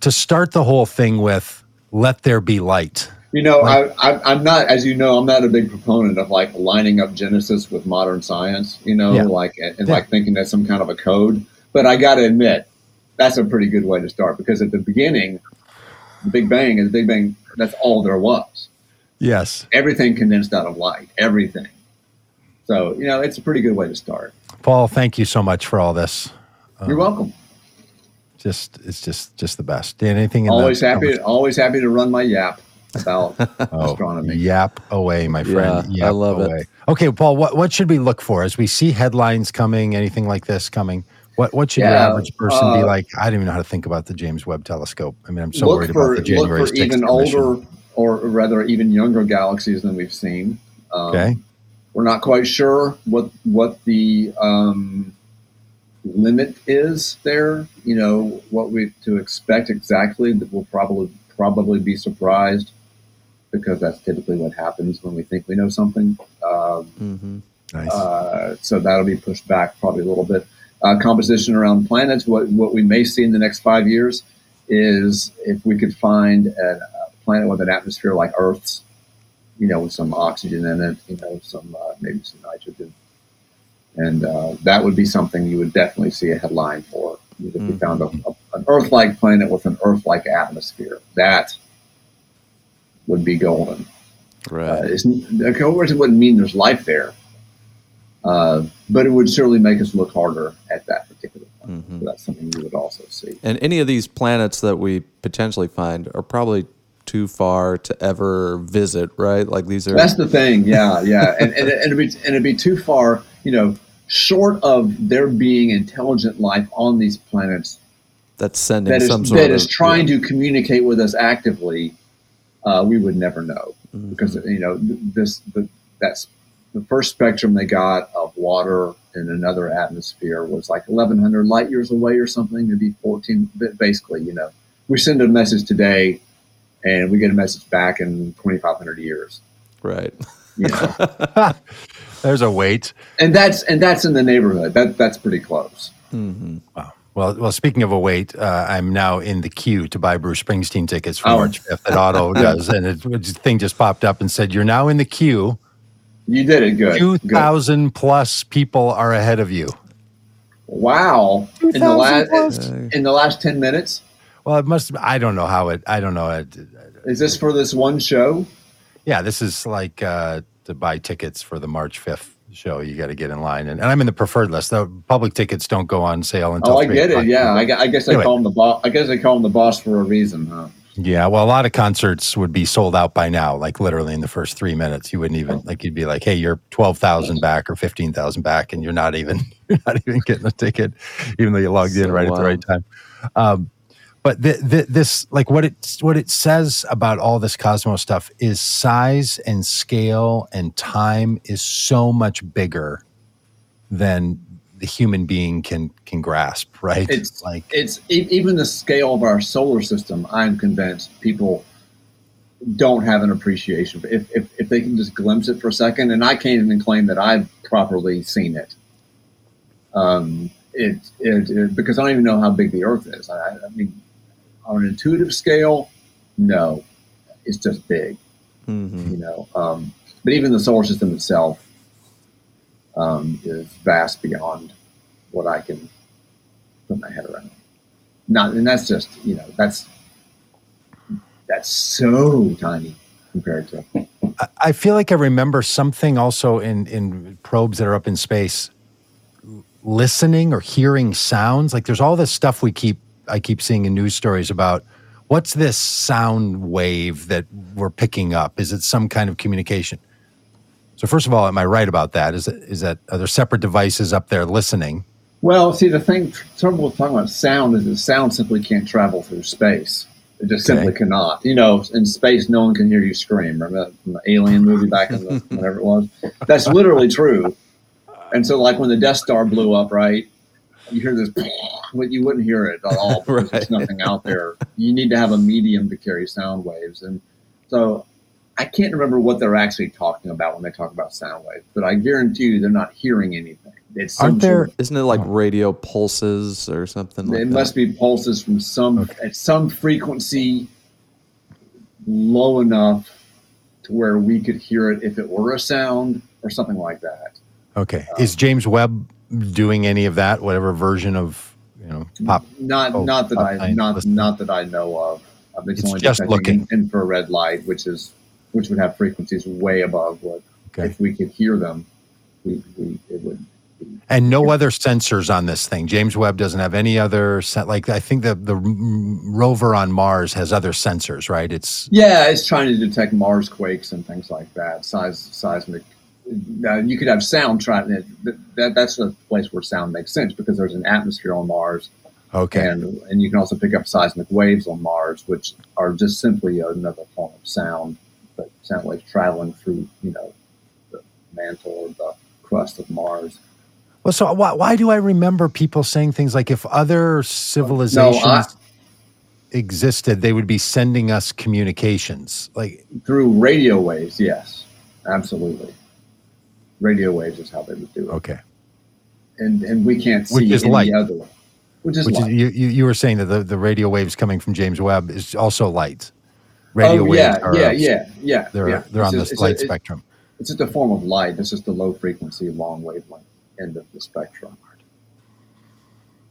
to start the whole thing with "Let there be light." You know, Right. I, I, I'm not, as you know, I'm not a big proponent of like lining up Genesis with modern science. You know, Yeah. like and, and Yeah. like thinking that's some kind of a code. But I got to admit, that's a pretty good way to start because at the beginning, the Big Bang and the Big Bang, that's all there was. Yes, Everything condensed out of light. Everything. So you know, it's a pretty good way to start. Paul. Thank you so much for all this. You're um, welcome. Just it's just just the best. Anything? In Always the, happy, always happy to run my yap about [LAUGHS] Oh, astronomy. Yap away, my friend. Yeah, I Yap love it. away. Okay, Paul. What what should we look for as we see headlines coming? Anything like this coming? What what should your Yeah, average person be uh, like? I don't even know how to think about the James Webb Telescope. I mean, I'm so look worried for about the look January for 6th even mission. older, or rather, even younger galaxies than we've seen. Um, Okay. we're not quite sure what what the um, limit is there. You know what we to expect exactly. That we'll probably probably be surprised because that's typically what happens when we think we know something. Um, hmm Nice. uh, so that'll be pushed back probably a little bit. Uh, composition around planets. What what we may see in the next five years is if we could find a, a planet with an atmosphere like Earth's, you know, with some oxygen in it, you know, some uh, maybe some nitrogen, and uh, that would be something you would definitely see a headline for if we Mhm. found a, a, an Earth-like planet with an Earth-like atmosphere. That would be golden. Uh, Right. course, it wouldn't mean there's life there, uh, but it would certainly make us look harder at that particular point. So that's something you would also see. And any of these planets that we potentially find are probably too far to ever visit, right? Like these are. That's the thing, yeah, yeah, [LAUGHS] and, and, and it'd be and it'd be too far, you know, short of there being intelligent life on these planets that's sending that is some sort that of is trying to communicate with us actively. Uh, we would never know because you know this the, that's the first spectrum they got of water in another atmosphere was like 1100 light years away or something maybe 14 but basically you know. We send a message today and we get a message back in 2500 years. Right. you know. [LAUGHS] There's a wait. and that's and that's in the neighborhood. That that's pretty close. Wow. Well, well. Speaking of a wait, uh, I'm now in the queue to buy Bruce Springsteen tickets for Oh. March 5th at Auto does, and it, the thing just popped up and said, "You're now in the queue. you did it good, Two thousand plus people are ahead of you." wow in the last in the last 10 minutes Well, it must. I don't know how it. I don't know. It, is this for this one show yeah, this is like uh, to buy tickets for the March 5th show. You got to get in line, and, and I'm in the preferred list. The public tickets don't go on sale until. Oh, I get it. o'clock. Yeah, I, gu- I guess they Anyway. call him the boss. I guess they call him the boss for a reason, huh? Yeah, well, a lot of concerts would be sold out by now, like literally in the first three minutes. You wouldn't even like you'd be like, "Hey, you're twelve thousand back or fifteen thousand back," and you're not even [LAUGHS] you're not even getting a ticket, even though you logged in So right at the right time. Um, but th- th- this, like, what it what it says about all this Cosmos stuff is size and scale and time is so much bigger than the human being can can grasp. Right? It's like It's even the scale of our solar system. I'm convinced people don't have an appreciation. If, if if they can just glimpse it for a second, and I can't even claim that I've properly seen it. Um, it, it, it because I don't even know how big the Earth is. I, I mean, on an intuitive scale, no, it's just big. hmm you know. Um, but even the solar system itself um, is vast beyond what I can put my head around. Not, and that's just you know that's that's so tiny compared to I- I feel like I remember something also in in probes that are up in space, listening or hearing sounds. Like there's all this stuff we keep I keep seeing in news stories about. What's this sound wave that we're picking up? Is it some kind of communication? So first of all, am I right about that? Is it, is that are there separate devices up there listening? Well, see, the thing, trouble with talking about sound is that sound simply can't travel through space. It just Okay. simply cannot. You know, in space, no one can hear you scream. Remember that from the Alien movie back in the, [LAUGHS] whatever it was? That's literally true. And so, like when the Death Star blew up, right? You hear this, [LAUGHS] you wouldn't hear it at all [LAUGHS] because there's nothing out there. You need to have a medium to carry sound waves. And so, I can't remember what they're actually talking about when they talk about sound waves, but I guarantee you they're not hearing anything. It's Aren't sort there? of- Isn't it like oh. radio pulses or something like it that? must be pulses from some at some frequency low enough to where we could hear it if it were a sound or something like that. Okay, uh, is James Webb doing any of that? Whatever version of you know pop? Not Oh, not that I not listening. not that I know of. Um, it's, It's only just looking. in- infrared light, which is which would have frequencies way above what Okay. if we could hear them, we, we it would. And no other sensors on this thing. James Webb doesn't have any other sen- like I think the the rover on Mars has other sensors, right? It's Yeah, it's trying to detect Mars quakes and things like that. Size seismic. You could have sound trying that, that. That's a place where sound makes sense because there's an atmosphere on Mars, okay. and and you can also pick up seismic waves on Mars, which are just simply another form of sound, but sound waves traveling through you know the mantle or the crust of Mars. Well, so why, why do I remember people saying things like if other civilizations existed, they would be sending us communications? Like, Through radio waves, yes, absolutely. Radio waves is how they would do it, okay, and and we can't see Which is any light. other way. Which is which is light. you, you you were saying that the, the radio waves coming from James Webb is also light. Radio oh, waves yeah, are yeah, yeah, yeah. they're yeah. they're It's on just- this light a- it- spectrum. It's just a form of light. It's just the low frequency, long wavelength end of the spectrum,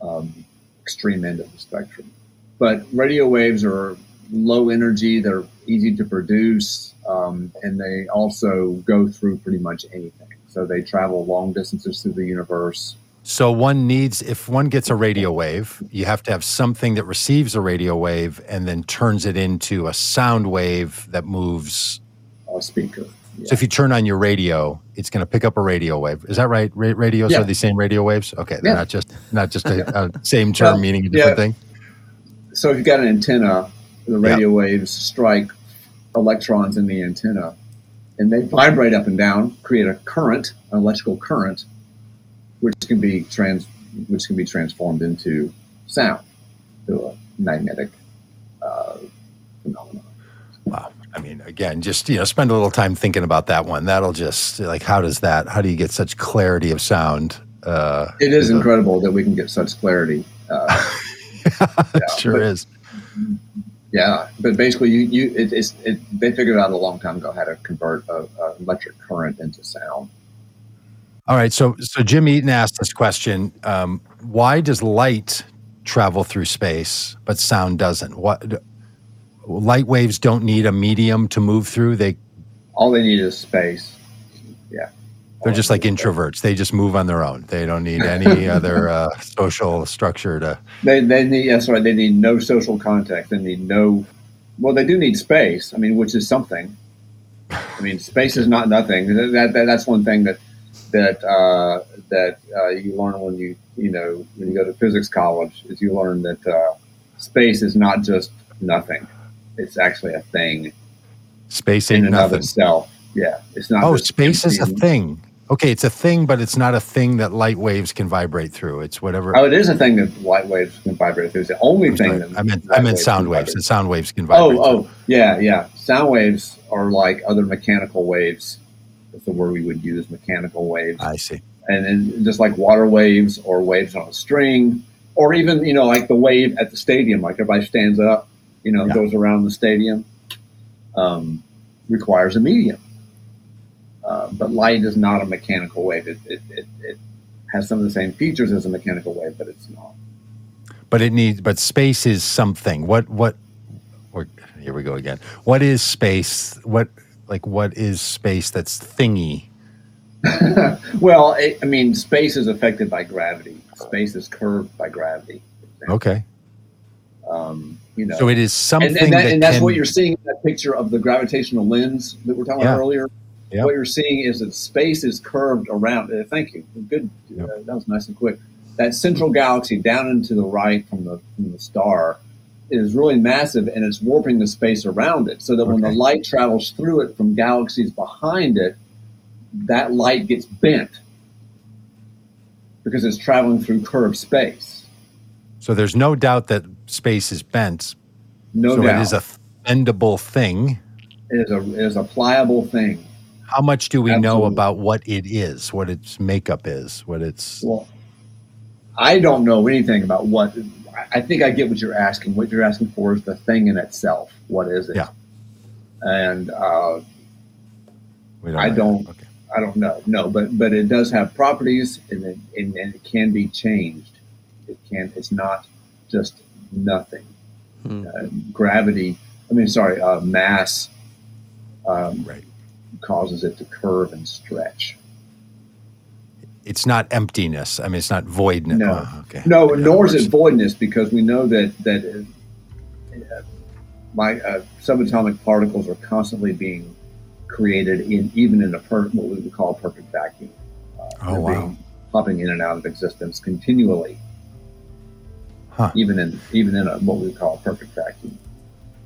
um, extreme end of the spectrum. But radio waves are low energy. They're easy to produce, um, and they also go through pretty much anything. So they travel long distances through the universe. So one needs, if one gets a radio wave, you have to have something that receives a radio wave and then turns it into a sound wave that moves. A speaker. So if you turn on your radio, it's going to pick up a radio wave. Is that right? Ra- radios Yeah. are the same radio waves. Okay, they're Yeah. not just not just a, [LAUGHS] a same term Well, meaning a different yeah. thing. So if you've got an antenna, the radio waves strike electrons in the antenna, and they vibrate up and down, create a current, an electrical current, which can be trans, which can be transformed into sound, to a magnetic uh, phenomenon. Wow. I mean, again, just you know, spend a little time thinking about that one. That'll just like, how does that? How do you get such clarity of sound? Uh, It is incredible that we can get such clarity. Uh, [LAUGHS] it sure but- is. Yeah, but basically, you, you it, it's it, they figured out a long time ago how to convert a, a electric current into sound. All right. So, so Jim Eaton asked this question: um, Why does light travel through space, but sound doesn't? What light waves don't need a medium to move through? They All they need is space. They're just like introverts. They just move on their own. They don't need any [LAUGHS] other uh, social structure to. They, they need, that's right, they need no social contact. They need no, well, they do need space, I mean, which is something. I mean, space is not nothing. That, that, that's one thing that, that, uh, that uh, you learn when you, you know, when you go to physics college, is you learn that uh, space is not just nothing. It's actually a thing Space in ain't and of itself. Yeah. It's not Oh, space is a thing. Okay, it's a thing, but it's not a thing that light waves can vibrate through. It's whatever. Oh, it is a thing that light waves can vibrate through. It's the only thing that I meant I meant waves sound waves. And sound waves can vibrate. Oh, through. oh, yeah, yeah. Sound waves are like other mechanical waves. That's the word we would use, mechanical waves. I see. And then just like water waves or waves on a string, or even, you know, like the wave at the stadium, like everybody stands up, you know, Yeah. goes around the stadium, um, requires a medium. Uh, but light is not a mechanical wave. It, it, it, it has some of the same features as a mechanical wave, but it's not. But it needs. But space is something. What? What? Or here we go again. What is space? What? Like what is space that's thingy? [LAUGHS] well, it, I mean, space is affected by gravity. Space is curved by gravity. Okay. Um, you know, So it is something and, and, that, that and that's can, what you're seeing in that picture of the gravitational lens that we are talking Yeah. about earlier. Yeah. What you're seeing is that space is curved around. Uh, thank you. Good. Yep. Uh, that was nice and quick. That central galaxy down and to the right from the from the star is really massive, and it's warping the space around it, so that when the light travels through it from galaxies behind it, that light gets bent because it's traveling through curved space. So there's no doubt that space is bent. No so doubt, it is a bendable thing. it is a it is a pliable thing. How much do we know about what it is, what its makeup is, what its Well, I don't know anything about what. I- I think I get what you're asking. What you're asking for is the thing in itself. What is it? Yeah. And uh, we I don't- Okay. I don't know. No, but but it does have properties, and it, and, and it can be changed. It can. It's not just nothing. Hmm. Uh, gravity. I mean, sorry, uh, mass um, Right. Causes it to curve and stretch. It's not emptiness. I mean, it's not voidness. No. Oh, okay. No, nor is it voidness because we know that that uh, my uh, subatomic particles are constantly being created in even in a per, what we would call a perfect vacuum. Uh, Oh, wow. being popping in and out of existence continually, Huh. even in even in a, what we would call a perfect vacuum.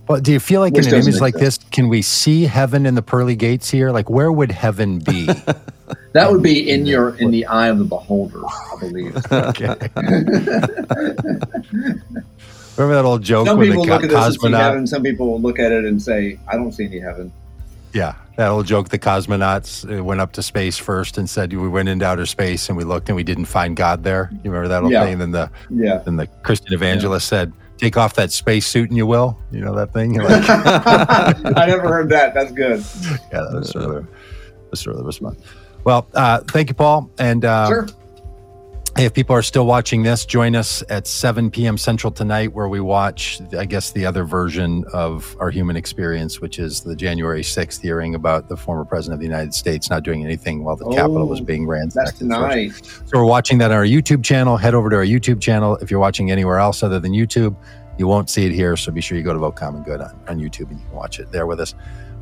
Well, do you feel like Which in an image like this, can we see heaven in the pearly gates here? Like, where would heaven be? [LAUGHS] That would be in your in the eye of the beholder, I [LAUGHS] believe. okay. [LAUGHS] Remember that old joke Some people co- at this and see heaven. Some people will look at it and say, "I don't see any heaven." Yeah, that old joke. The cosmonauts uh, went up to space first and said we went into outer space and we looked and we didn't find God there. You remember that old Yeah. thing? And then the Yeah. then the Christian evangelist said, "Take off that space suit and you will." You know that thing? Like, [LAUGHS] I never heard that. That's good. yeah, that was sort of was sort of the response. Well, uh, thank you, Paul, and uh, Sure. If people are still watching this, join us at 7 p.m. Central tonight, where we watch, I guess, the other version of our human experience, which is the January 6th hearing about the former president of the United States not doing anything while the Capitol was Oh, being ransacked. such. tonight. So we're watching that on our YouTube channel. Head over to our YouTube channel. If you're watching anywhere else other than YouTube, you won't see it here. So be sure you go to Vote Common Good on, on YouTube and you can watch it there with us.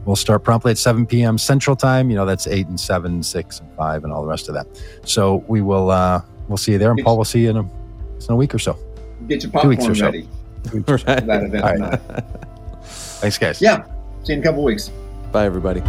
We'll start promptly at 7 p.m. Central Time. You know, that's 8 and 7, 6 and 5, and all the rest of that. So we will, uh, we'll see you there. And Paul, we'll see you in a, in a week or so. Get your Two weeks popcorn or so. ready [LAUGHS] for Right. that event All right. tonight. Thanks, guys. Yeah. See you in a couple weeks. Bye, everybody.